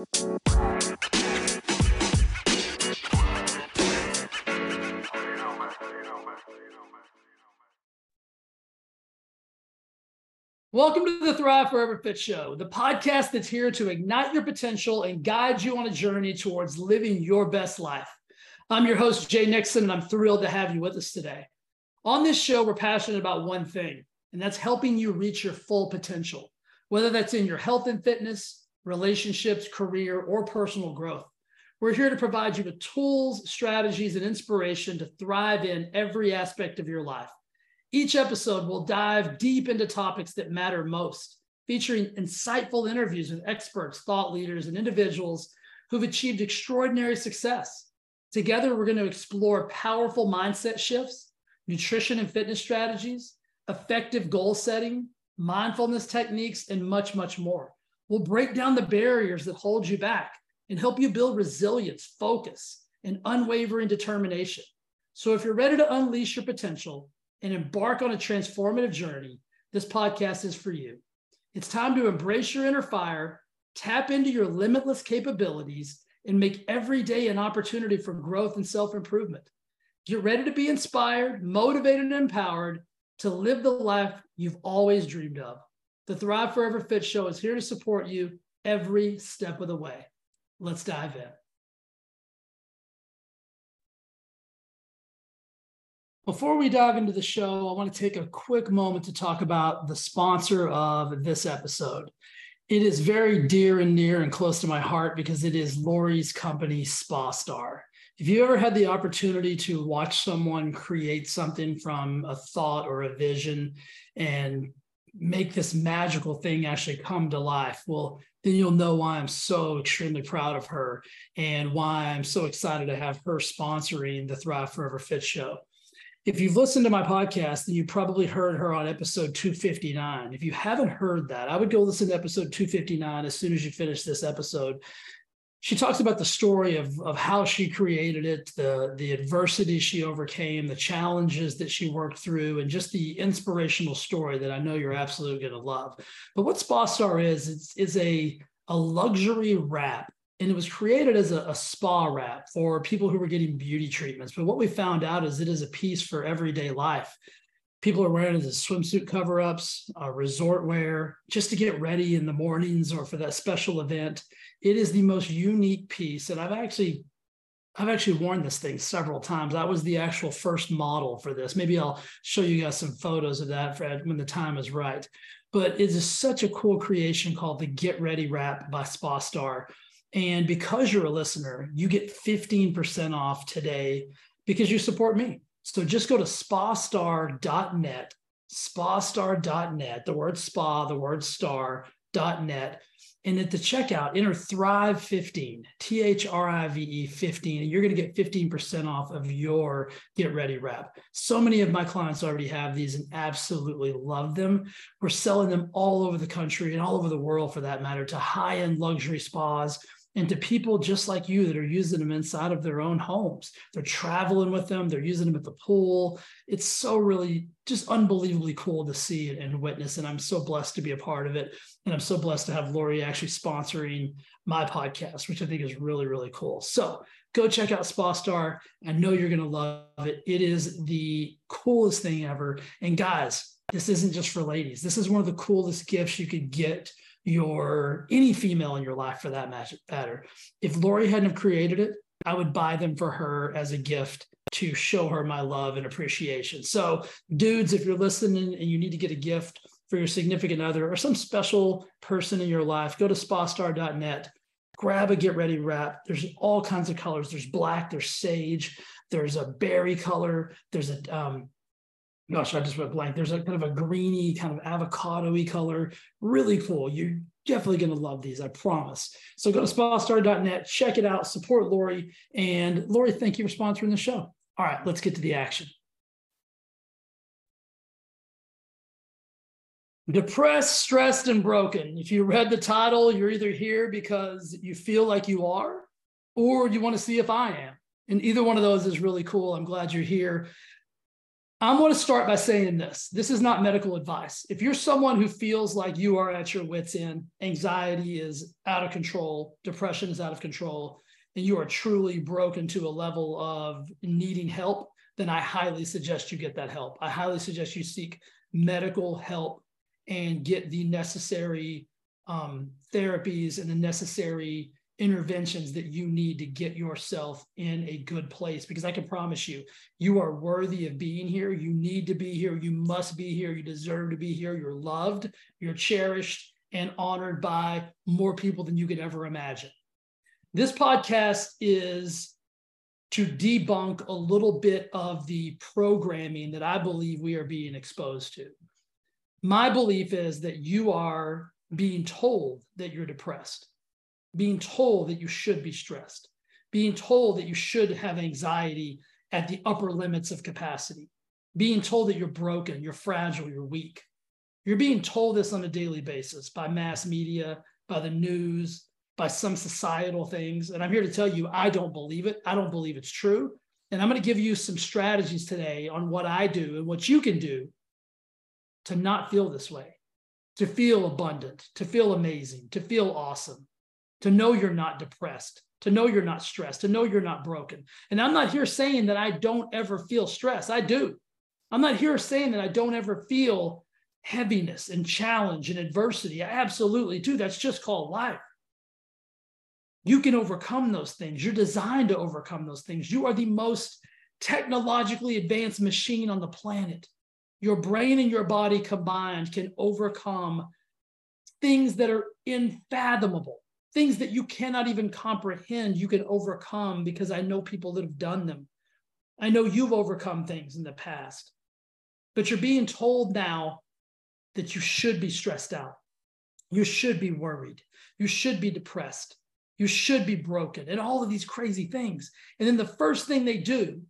Welcome to the Thrive Forever Fit Show, the podcast that's here to ignite your potential and guide you on a journey towards living your best life. I'm your host, Jay Nixon, and I'm thrilled to have you with us today. On this show, we're passionate about one thing, and that's helping you reach your full potential, whether that's in your health and fitness, relationships, career, or personal growth. We're here to provide you with tools, strategies, and inspiration to thrive in every aspect of your life. Each episode will dive deep into topics that matter most, featuring insightful interviews with experts, thought leaders, and individuals who've achieved extraordinary success. Together, we're going to explore powerful mindset shifts, nutrition and fitness strategies, effective goal setting, mindfulness techniques, and much, much more. We'll break down the barriers that hold you back and help you build resilience, focus, and unwavering determination. So, if you're ready to unleash your potential, and embark on a transformative journey, this podcast is for you. It's time to embrace your inner fire, tap into your limitless capabilities, and make every day an opportunity for growth and self improvement. Get ready to be inspired, motivated, and empowered to live the life you've always dreamed of. The Thrive Forever Fit Show is here to support you every step of the way. Let's dive in. Before we dive into the show, I want to take a quick moment to talk about the sponsor of this episode. It is very dear and near and close to my heart because it is Lori's company, SpaStar. If you ever had the opportunity to watch someone create something from a thought or a vision and make this magical thing actually come to life, well, then you'll know why I'm so extremely proud of her and why I'm so excited to have her sponsoring the Thrive Forever Fit show. If you've listened to my podcast, then you probably heard her on episode 259. If you haven't heard that, I would go listen to episode 259 as soon as you finish this episode. She talks about the story of, of how she created it, the, the adversity she overcame, the challenges that she worked through, and just the inspirational story that I know you're absolutely going to love. But what SpaStar is, it's, is a, a luxury wrap and it was created as a, a, spa wrap for people who were getting beauty treatments. But what we found out is it is a piece for everyday life. People are wearing as swimsuit cover ups, uh, resort wear, just to get ready in the mornings or for that special event. It is the most unique piece. And I've actually I've actually worn this thing several times. That was the actual first model for this. Maybe I'll show you guys some photos of that, Fred, when the time is right. But it is such a cool creation called the Get Ready Wrap by SpaStar and because you're a listener, you get 15% off today because you support me. So just go to spastar.net, spastar.net, the word spa, the word star.net. And at the checkout, enter Thrive 15, T H R I V E 15, and you're going to get 15% off of your Get Ready wrap. So many of my clients already have these and absolutely love them. We're selling them all over the country and all over the world for that matter to high end luxury spas and to people just like you that are using them inside of their own homes. They're traveling with them, they're using them at the pool. It's so really just unbelievably cool to see and witness. And I'm so blessed to be a part of it. And I'm so blessed to have Lori actually sponsoring my podcast, which I think is really, really cool. So go check out SpaStar. I know you're going to love it. It is the coolest thing ever. And guys, this isn't just for ladies. This is one of the coolest gifts you could get your any female in your life for that matter. If Lori hadn't have created it, I would buy them for her as a gift to show her my love and appreciation. So, dudes, if you're listening and you need to get a gift for your significant other or some special person in your life, go to spastar.net, grab a get ready wrap. There's all kinds of colors. There's black, there's sage, there's a berry color, there's a um, gosh, I just went blank. There's a kind of a greeny, kind of avocado-y color. Really cool. You're definitely going to love these, I promise. So go to spastar.net, check it out, support Lori. And Lori, thank you for sponsoring the show. All right, let's get to the action. Depressed, stressed, and broken. If you read the title, you're either here because you feel like you are, or you want to see if I am. And either one of those is really cool. I'm glad you're here. I'm going to start by saying this. This is not medical advice. If you're someone who feels like you are at your wits' end, anxiety is out of control, depression is out of control, and you are truly broken to a level of needing help, then I highly suggest you get that help. I highly suggest you seek medical help and get the necessary um, therapies and the necessary interventions that you need to get yourself in a good place because I can promise you, you are worthy of being here. You need to be here. You must be here. You deserve to be here. You're loved, you're cherished, and honored by more people than you could ever imagine. This podcast is to debunk a little bit of the programming that I believe we are being exposed to. My belief is that you are being told that you're depressed being told that you should be stressed, being told that you should have anxiety at the upper limits of capacity, being told that you're broken, you're fragile, you're weak. You're being told this on a daily basis by mass media, by the news, by some societal things. And I'm here to tell you, I don't believe it. I don't believe it's true. And I'm going to give you some strategies today on what I do and what you can do to not feel this way, to feel abundant, to feel amazing, to feel awesome, to know you're not depressed, to know you're not stressed, to know you're not broken. And I'm not here saying that I don't ever feel stress. I do. I'm not here saying that I don't ever feel heaviness and challenge and adversity. I absolutely do. That's just called life. You can overcome those things. You're designed to overcome those things. You are the most technologically advanced machine on the planet. Your brain and your body combined can overcome things that are unfathomable things that you cannot even comprehend, you can overcome because I know people that have done them. I know you've overcome things in the past, but you're being told now that you should be stressed out. You should be worried. You should be depressed. You should be broken, and all of these crazy things. And then the first thing they do,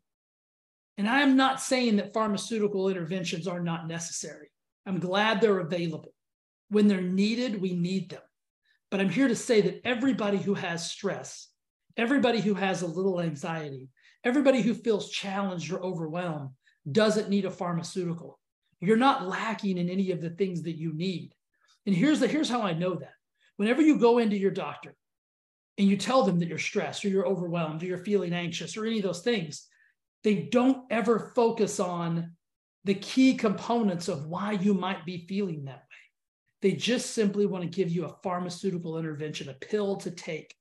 and I am not saying that pharmaceutical interventions are not necessary. I'm glad they're available. When they're needed, we need them. But I'm here to say that everybody who has stress, everybody who has a little anxiety, everybody who feels challenged or overwhelmed doesn't need a pharmaceutical. You're not lacking in any of the things that you need. And here's the here's how I know that. Whenever you go into your doctor and you tell them that you're stressed or you're overwhelmed or you're feeling anxious or any of those things, they don't ever focus on the key components of why you might be feeling that way. They just simply want to give you a pharmaceutical intervention, a pill to take.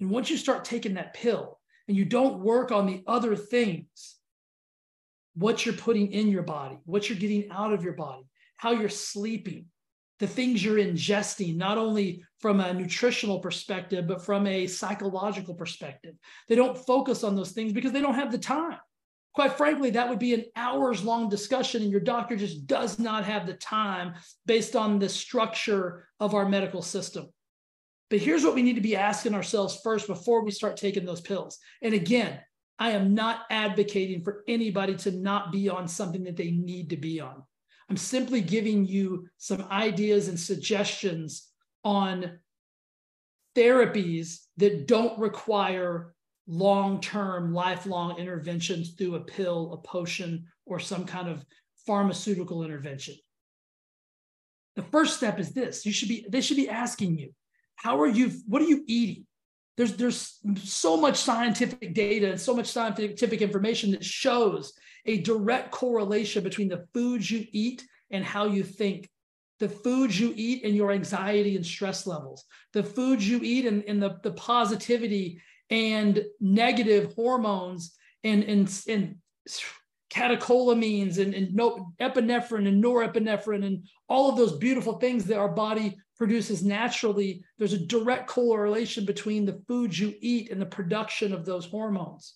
And once you start taking that pill and you don't work on the other things, what you're putting in your body, what you're getting out of your body, how you're sleeping, the things you're ingesting, not only from a nutritional perspective, but from a psychological perspective. They don't focus on those things because they don't have the time. Quite frankly, that would be an hours long discussion, and your doctor just does not have the time based on the structure of our medical system. But here's what we need to be asking ourselves first before we start taking those pills. And again, I am not advocating for anybody to not be on something that they need to be on. I'm simply giving you some ideas and suggestions on therapies that don't require long term, lifelong interventions through a pill, a potion, or some kind of pharmaceutical intervention. The first step is this you should be, they should be asking you, how are you, what are you eating? There's, there's so much scientific data and so much scientific information that shows a direct correlation between the foods you eat and how you think the foods you eat and your anxiety and stress levels, the foods you eat and, and the, the positivity and negative hormones and, and, and catecholamines and, and no, epinephrine and norepinephrine and all of those beautiful things that our body produces naturally, there's a direct correlation between the foods you eat and the production of those hormones.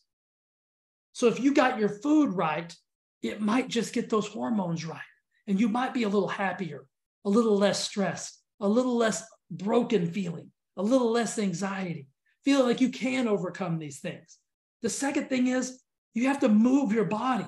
So if you got your food right, it might just get those hormones right. And you might be a little happier, a little less stressed, a little less broken feeling, a little less anxiety feel like you can overcome these things. The second thing is you have to move your body.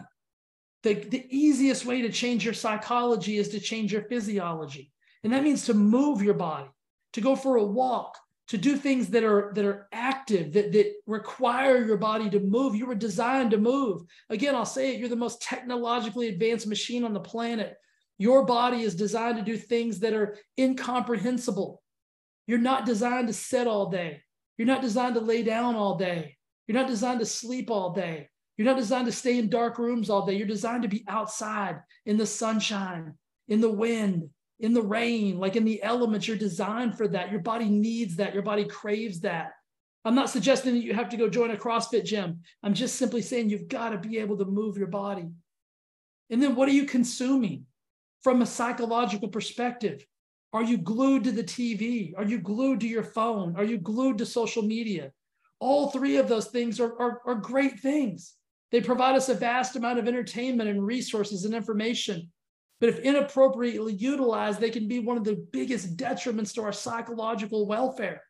The, the easiest way to change your psychology is to change your physiology. And that means to move your body, to go for a walk, to do things that are that are active that, that require your body to move you were designed to move again i'll say it you're the most technologically advanced machine on the planet your body is designed to do things that are incomprehensible you're not designed to sit all day you're not designed to lay down all day you're not designed to sleep all day you're not designed to stay in dark rooms all day you're designed to be outside in the sunshine in the wind in the rain, like in the elements. You're designed for that. Your body needs that. Your body craves that. I'm not suggesting that you have to go join a CrossFit gym. I'm just simply saying you've got to be able to move your body. And then what are you consuming from a psychological perspective? Are you glued to the TV? Are you glued to your phone? Are you glued to social media? All three of those things are, are, are great things. They provide us a vast amount of entertainment and resources and information. But if inappropriately utilized, they can be one of the biggest detriments to our psychological welfare.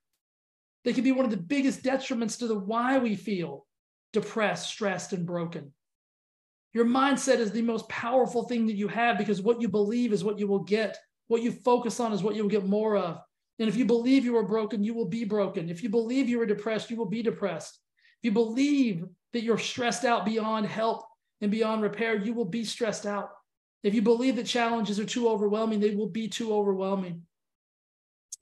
They can be one of the biggest detriments to the why we feel depressed, stressed, and broken. Your mindset is the most powerful thing that you have because what you believe is what you will get. What you focus on is what you will get more of. And if you believe you are broken, you will be broken. If you believe you are depressed, you will be depressed. If you believe that you're stressed out beyond help and beyond repair, you will be stressed out. If you believe that challenges are too overwhelming, they will be too overwhelming.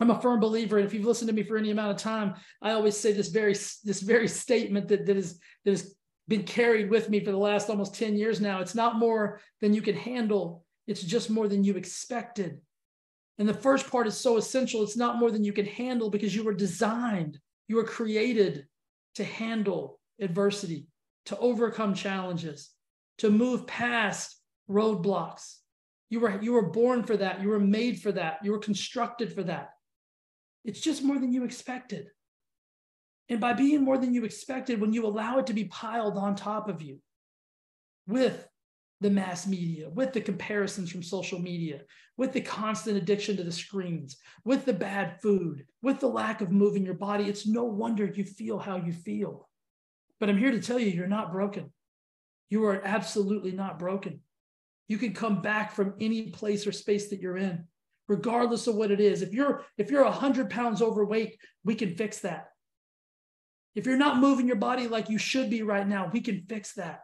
I'm a firm believer, and if you've listened to me for any amount of time, I always say this very this very statement that that is that has been carried with me for the last almost 10 years now. It's not more than you can handle, it's just more than you expected. And the first part is so essential. It's not more than you can handle because you were designed, you were created to handle adversity, to overcome challenges, to move past roadblocks. You were, you were born for that. You were made for that. You were constructed for that. It's just more than you expected. And by being more than you expected, when you allow it to be piled on top of you with the mass media, with the comparisons from social media, with the constant addiction to the screens, with the bad food, with the lack of moving your body, it's no wonder you feel how you feel. But I'm here to tell you, you're not broken. You are absolutely not broken. You can come back from any place or space that you're in, regardless of what it is. If you're if you're 100 pounds overweight, we can fix that. If you're not moving your body like you should be right now, we can fix that.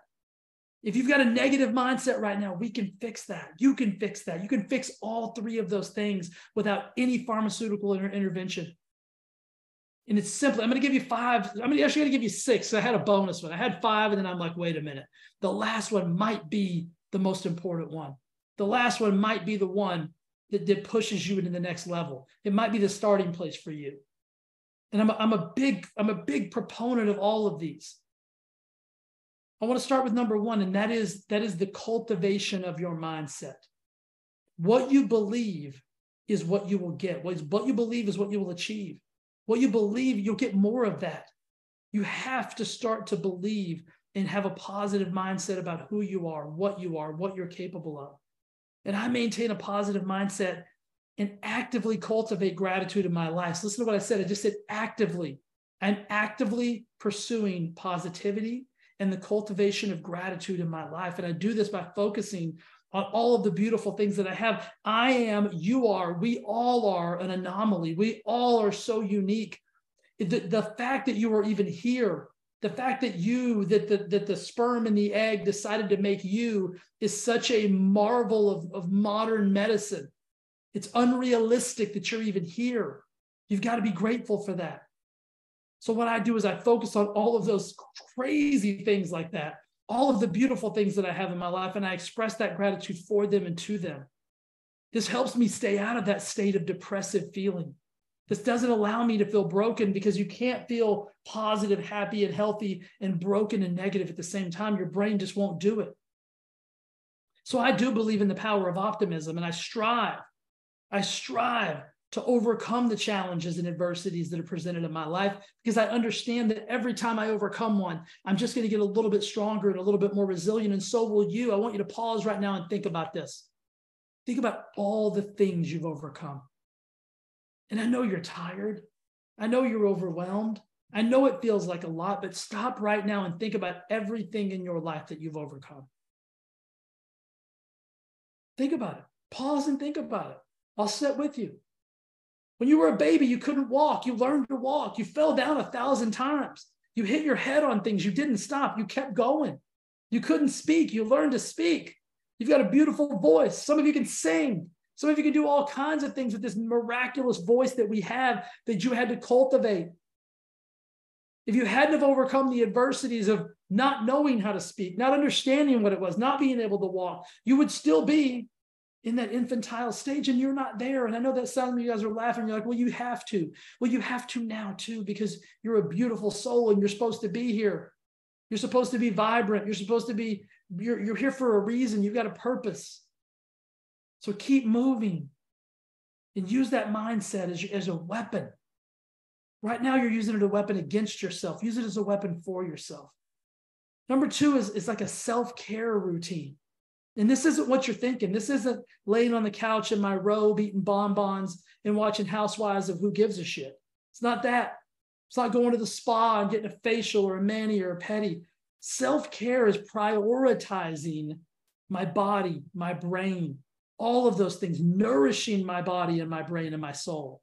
If you've got a negative mindset right now, we can fix that. You can fix that. You can fix all three of those things without any pharmaceutical inter- intervention. And it's simple. I'm going to give you five. I'm actually going to give you six. So I had a bonus one. I had five, and then I'm like, wait a minute. The last one might be the most important one. The last one might be the one that, that pushes you into the next level. It might be the starting place for you. And I'm a, I'm a big I'm a big proponent of all of these. I want to start with number one, and that is that is the cultivation of your mindset. What you believe is what you will get. What, is, what you believe is what you will achieve. What you believe, you'll get more of that. You have to start to believe and have a positive mindset about who you are, what you are, what you're capable of. And I maintain a positive mindset and actively cultivate gratitude in my life. So listen to what I said. I just said actively. I'm actively pursuing positivity and the cultivation of gratitude in my life. And I do this by focusing on all of the beautiful things that I have. I am, you are, we all are an anomaly. We all are so unique. The, the fact that you are even here the fact that you that the that the sperm and the egg decided to make you is such a marvel of, of modern medicine it's unrealistic that you're even here you've got to be grateful for that so what i do is i focus on all of those crazy things like that all of the beautiful things that i have in my life and i express that gratitude for them and to them this helps me stay out of that state of depressive feeling this doesn't allow me to feel broken because you can't feel positive, happy, and healthy and broken and negative at the same time. Your brain just won't do it. So I do believe in the power of optimism and I strive. I strive to overcome the challenges and adversities that are presented in my life because I understand that every time I overcome one, I'm just going to get a little bit stronger and a little bit more resilient. And so will you. I want you to pause right now and think about this. Think about all the things you've overcome. And I know you're tired. I know you're overwhelmed. I know it feels like a lot, but stop right now and think about everything in your life that you've overcome. Think about it. Pause and think about it. I'll sit with you. When you were a baby, you couldn't walk. You learned to walk. You fell down a thousand times. You hit your head on things. You didn't stop. You kept going. You couldn't speak. You learned to speak. You've got a beautiful voice. Some of you can sing. Some of you can do all kinds of things with this miraculous voice that we have that you had to cultivate. If you hadn't have overcome the adversities of not knowing how to speak, not understanding what it was, not being able to walk, you would still be in that infantile stage and you're not there. And I know that some of you guys are laughing. You're like, well, you have to. Well, you have to now too, because you're a beautiful soul and you're supposed to be here. You're supposed to be vibrant. You're supposed to be, you're, you're here for a reason. You've got a purpose. So keep moving and use that mindset as, as a weapon. Right now, you're using it as a weapon against yourself. Use it as a weapon for yourself. Number two is, is like a self care routine. And this isn't what you're thinking. This isn't laying on the couch in my robe, eating bonbons, and watching Housewives of Who Gives a Shit. It's not that. It's not going to the spa and getting a facial or a mani or a pedi. Self care is prioritizing my body, my brain, all of those things, nourishing my body and my brain and my soul.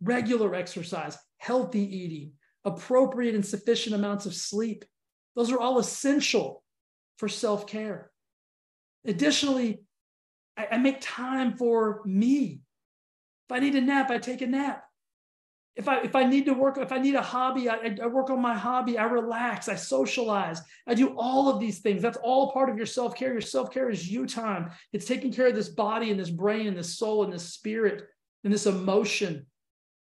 Regular exercise, healthy eating, appropriate and sufficient amounts of sleep. Those are all essential for self care. Additionally, I, I, make time for me. If I need a nap, I take a nap. If I if I need to work, if I need a hobby, I, I work on my hobby. I relax. I socialize. I do all of these things. That's all part of your self care. Your self care is you time. It's taking care of this body and this brain and this soul and this spirit and this emotion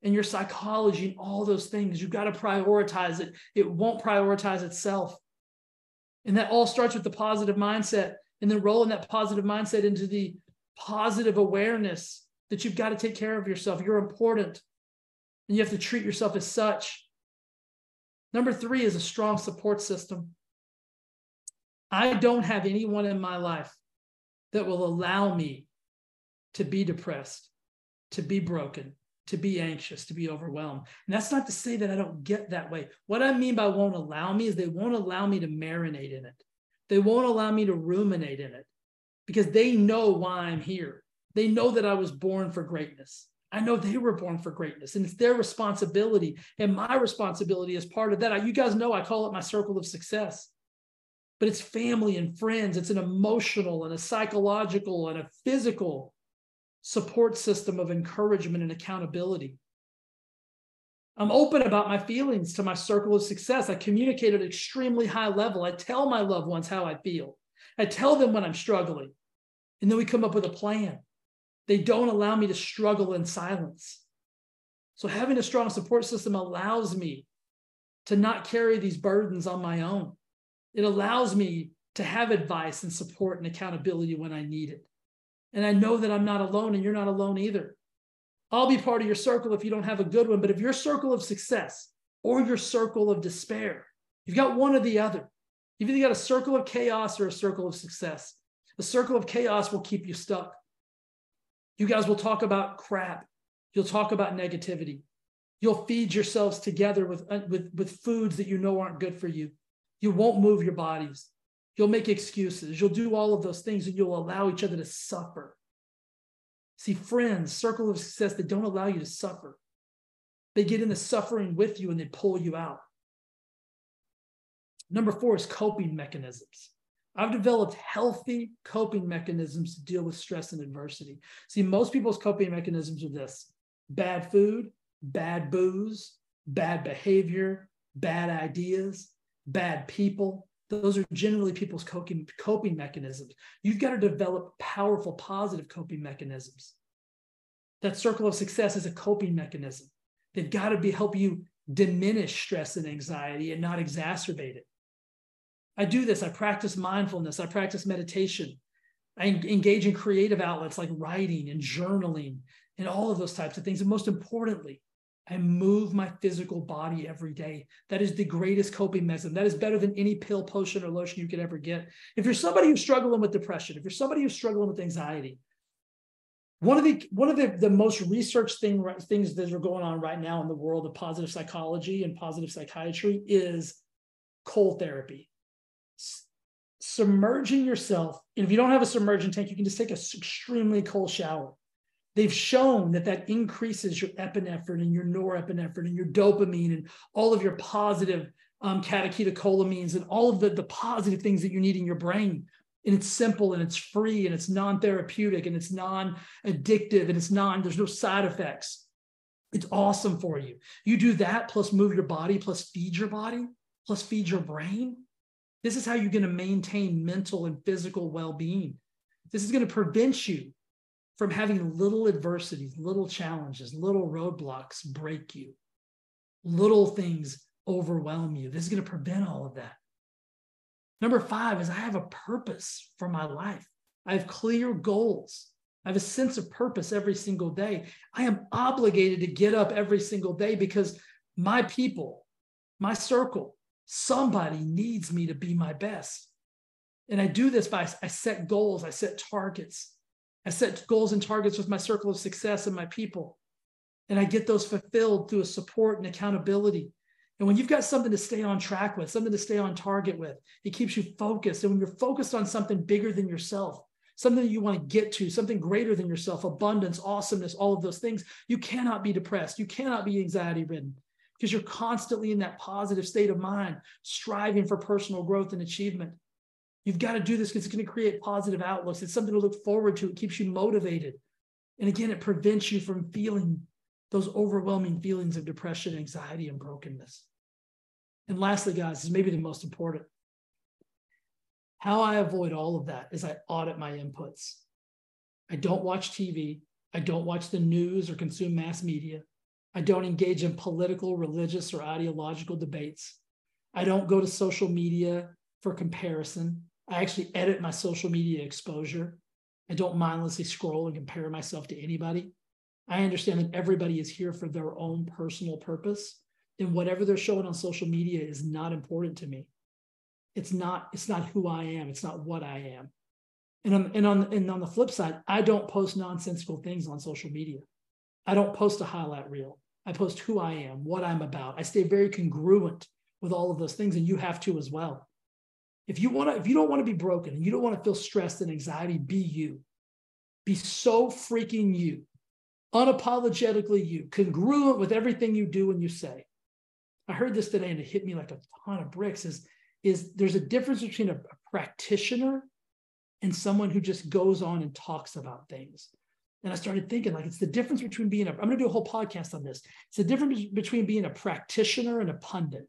and your psychology and all those things. You've got to prioritize it. It won't prioritize itself. And that all starts with the positive mindset and then rolling that positive mindset into the positive awareness that you've got to take care of yourself. You're important and you have to treat yourself as such. Number three is a strong support system. I don't have anyone in my life that will allow me to be depressed, to be broken, to be anxious, to be overwhelmed. And that's not to say that I don't get that way. What I mean by won't allow me is they won't allow me to marinate in it. They won't allow me to ruminate in it because they know why I'm here. They know that I was born for greatness. I know they were born for greatness and it's their responsibility. And my responsibility is part of that. I, you guys know I call it my circle of success, but it's family and friends. It's an emotional and a psychological and a physical support system of encouragement and accountability. I'm open about my feelings to my circle of success. I communicate at extremely high level. I tell my loved ones how I feel. I tell them when I'm struggling. And then we come up with a plan. They don't allow me to struggle in silence. So having a strong support system allows me to not carry these burdens on my own. It allows me to have advice and support and accountability when I need it. And I know that I'm not alone and you're not alone either. I'll be part of your circle if you don't have a good one. But if your circle of success or your circle of despair, you've got one or the other. You've either got a circle of chaos or a circle of success. A circle of chaos will keep you stuck. You guys will talk about crap. You'll talk about negativity. You'll feed yourselves together with, uh, with, with foods that you know aren't good for you. You won't move your bodies. You'll make excuses. You'll do all of those things and you'll allow each other to suffer. See, friends, circle of success, they don't allow you to suffer. They get in the suffering with you and they pull you out. Number four is coping mechanisms. I've developed healthy coping mechanisms to deal with stress and adversity. See, most people's coping mechanisms are this bad food, bad booze, bad behavior, bad ideas, bad people, those are generally people's coping, coping mechanisms. You've got to develop powerful, positive coping mechanisms. That circle of success is a coping mechanism. They've got to be help you diminish stress and anxiety and not exacerbate it. I do this. I practice mindfulness. I practice meditation. I engage in creative outlets like writing and journaling and all of those types of things. And most importantly, I move my physical body every day. That is the greatest coping mechanism. That is better than any pill, potion, or lotion you could ever get. If you're somebody who's struggling with depression, if you're somebody who's struggling with anxiety, one of the one of the, the most researched thing, things that are going on right now in the world of positive psychology and positive psychiatry is cold therapy. Submerging yourself, and if you don't have a submerging tank, you can just take an extremely cold shower They've shown that that increases your epinephrine and your norepinephrine and your dopamine and all of your positive um, and all of the, the positive things that you need in your brain. And it's simple and it's free and it's non-therapeutic and it's non-addictive and it's non, there's no side effects. It's awesome for you. You do that plus move your body, plus feed your body, plus feed your brain. This is how you're going to maintain mental and physical well being. This is going to prevent you from having little adversities, little challenges, little roadblocks break you, little things overwhelm you. This is going to prevent all of that. Number five is I have a purpose for my life. I have clear goals. I have a sense of purpose every single day. I am obligated to get up every single day because my people, my circle, somebody needs me to be my best. And I do this by I set goals, I set targets. I set goals and targets with my circle of success and my people. And I get those fulfilled through a support and accountability. And when you've got something to stay on track with, something to stay on target with, it keeps you focused. And when you're focused on something bigger than yourself, something that you want to get to, something greater than yourself, abundance, awesomeness, all of those things, you cannot be depressed. You cannot be anxiety ridden because you're constantly in that positive state of mind, striving for personal growth and achievement. You've got to do this because it's going to create positive outlooks. It's something to look forward to. It keeps you motivated. And again, it prevents you from feeling those overwhelming feelings of depression, anxiety, and brokenness. And lastly, guys, is maybe the most important. How I avoid all of that is I audit my inputs. I don't watch TV. I don't watch the news or consume mass media. I don't engage in political, religious, or ideological debates. I don't go to social media for comparison. I actually edit my social media exposure. I don't mindlessly scroll and compare myself to anybody. I understand that everybody is here for their own personal purpose. And whatever they're showing on social media is not important to me it's not it's not who I am. It's not what I am. And on, and on and on the flip side, I don't post nonsensical things on social media. I don't post a highlight reel. I post who I am, what I'm about. I stay very congruent with all of those things, and you have to as well. If you want to, if you don't want to be broken and you don't want to feel stressed and anxiety, be you. Be so freaking you, unapologetically you, congruent with everything you do and you say. I heard this today and it hit me like a ton of bricks. Is is there's a difference between a, a practitioner and someone who just goes on and talks about things. And I started thinking, like, it's the difference between being a, I'm going to do a whole podcast on this. It's the difference between being a practitioner and a pundit.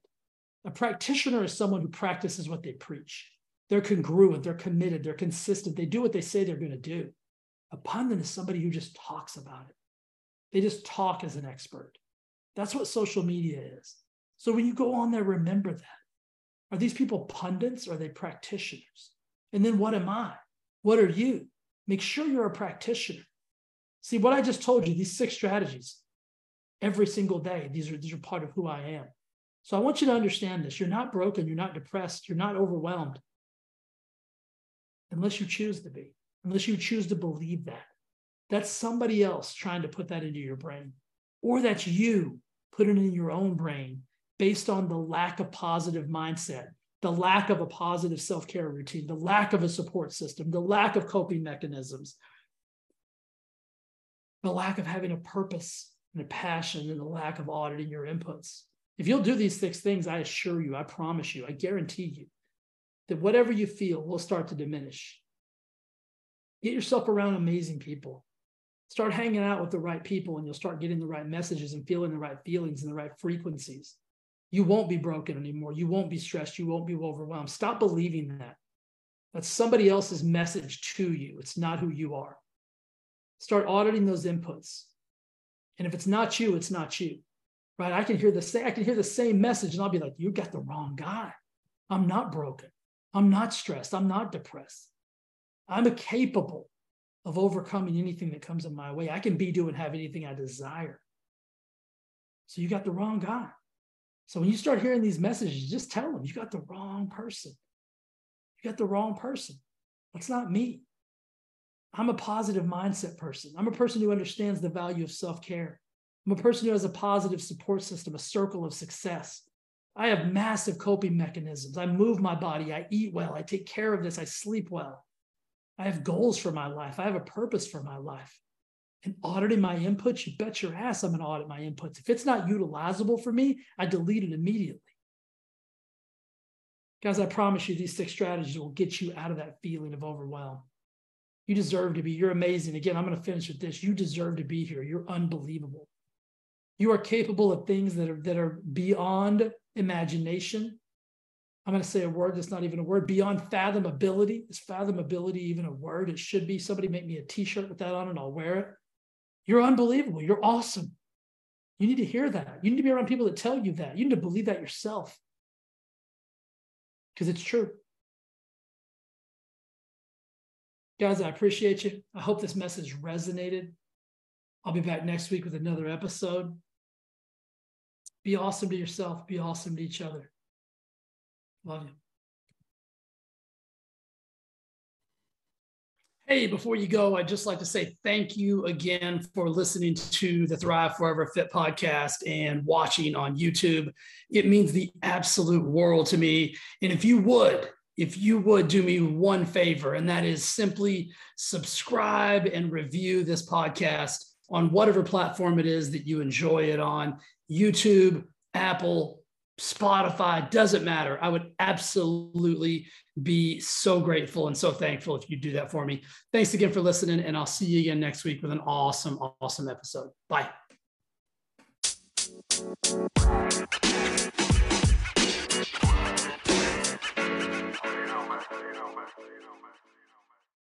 A practitioner is someone who practices what they preach. They're congruent, they're committed, they're consistent, they do what they say they're going to do. A pundit is somebody who just talks about it. They just talk as an expert. That's what social media is. So when you go on there, remember that. Are these people pundits? Or are they practitioners? And then what am I? What are you? Make sure you're a practitioner. See what I just told you, these six strategies, every single day, these are, these are part of who I am. So I want you to understand this. You're not broken, you're not depressed, you're not overwhelmed unless you choose to be, unless you choose to believe that. That's somebody else trying to put that into your brain, or that's you putting it in your own brain based on the lack of positive mindset, the lack of a positive self care routine, the lack of a support system, the lack of coping mechanisms, the lack of having a purpose and a passion, and the lack of auditing your inputs. If you'll do these six things, I assure you, I promise you, I guarantee you that whatever you feel will start to diminish. Get yourself around amazing people. Start hanging out with the right people, and you'll start getting the right messages and feeling the right feelings and the right frequencies. You won't be broken anymore. You won't be stressed. You won't be overwhelmed. Stop believing that. That's somebody else's message to you. It's not who you are. Start auditing those inputs. And if it's not you, it's not you. Right? I can hear the same, I can hear the same message and I'll be like, you got the wrong guy. I'm not broken. I'm not stressed. I'm not depressed. I'm capable of overcoming anything that comes in my way. I can be, do, and have anything I desire. So you got the wrong guy. So when you start hearing these messages, just tell them you got the wrong person. You got the wrong person. That's not me. I'm a positive mindset person. I'm a person who understands the value of self care. I'm a person who has a positive support system, a circle of success. I have massive coping mechanisms. I move my body. I eat well. I take care of this. I sleep well. I have goals for my life. I have a purpose for my life. And auditing my inputs, you bet your ass I'm going to audit my inputs. If it's not utilizable for me, I delete it immediately. Guys, I promise you, these six strategies will get you out of that feeling of overwhelm. You deserve to be. You're amazing. Again, I'm going to finish with this. You deserve to be here. You're unbelievable. You are capable of things that are that are beyond imagination. I'm going to say a word that's not even a word. Beyond fathomability. Is fathomability even a word? It should be. Somebody make me a T-shirt with that on, and I'll wear it. You're unbelievable. You're awesome. You need to hear that. You need to be around people that tell you that. You need to believe that yourself because it's true. Guys, I appreciate you. I hope this message resonated. I'll be back next week with another episode. Be awesome to yourself, be awesome to each other. Love you. Hey, before you go, I'd just like to say thank you again for listening to the Thrive Forever Fit podcast and watching on YouTube. It means the absolute world to me. And if you would, if you would do me one favor, and that is simply subscribe and review this podcast on whatever platform it is that you enjoy it on YouTube, Apple, Spotify, doesn't matter. I would absolutely be so grateful and so thankful if you do that for me. Thanks again for listening, and I'll see you again next week with an awesome, awesome episode. Bye.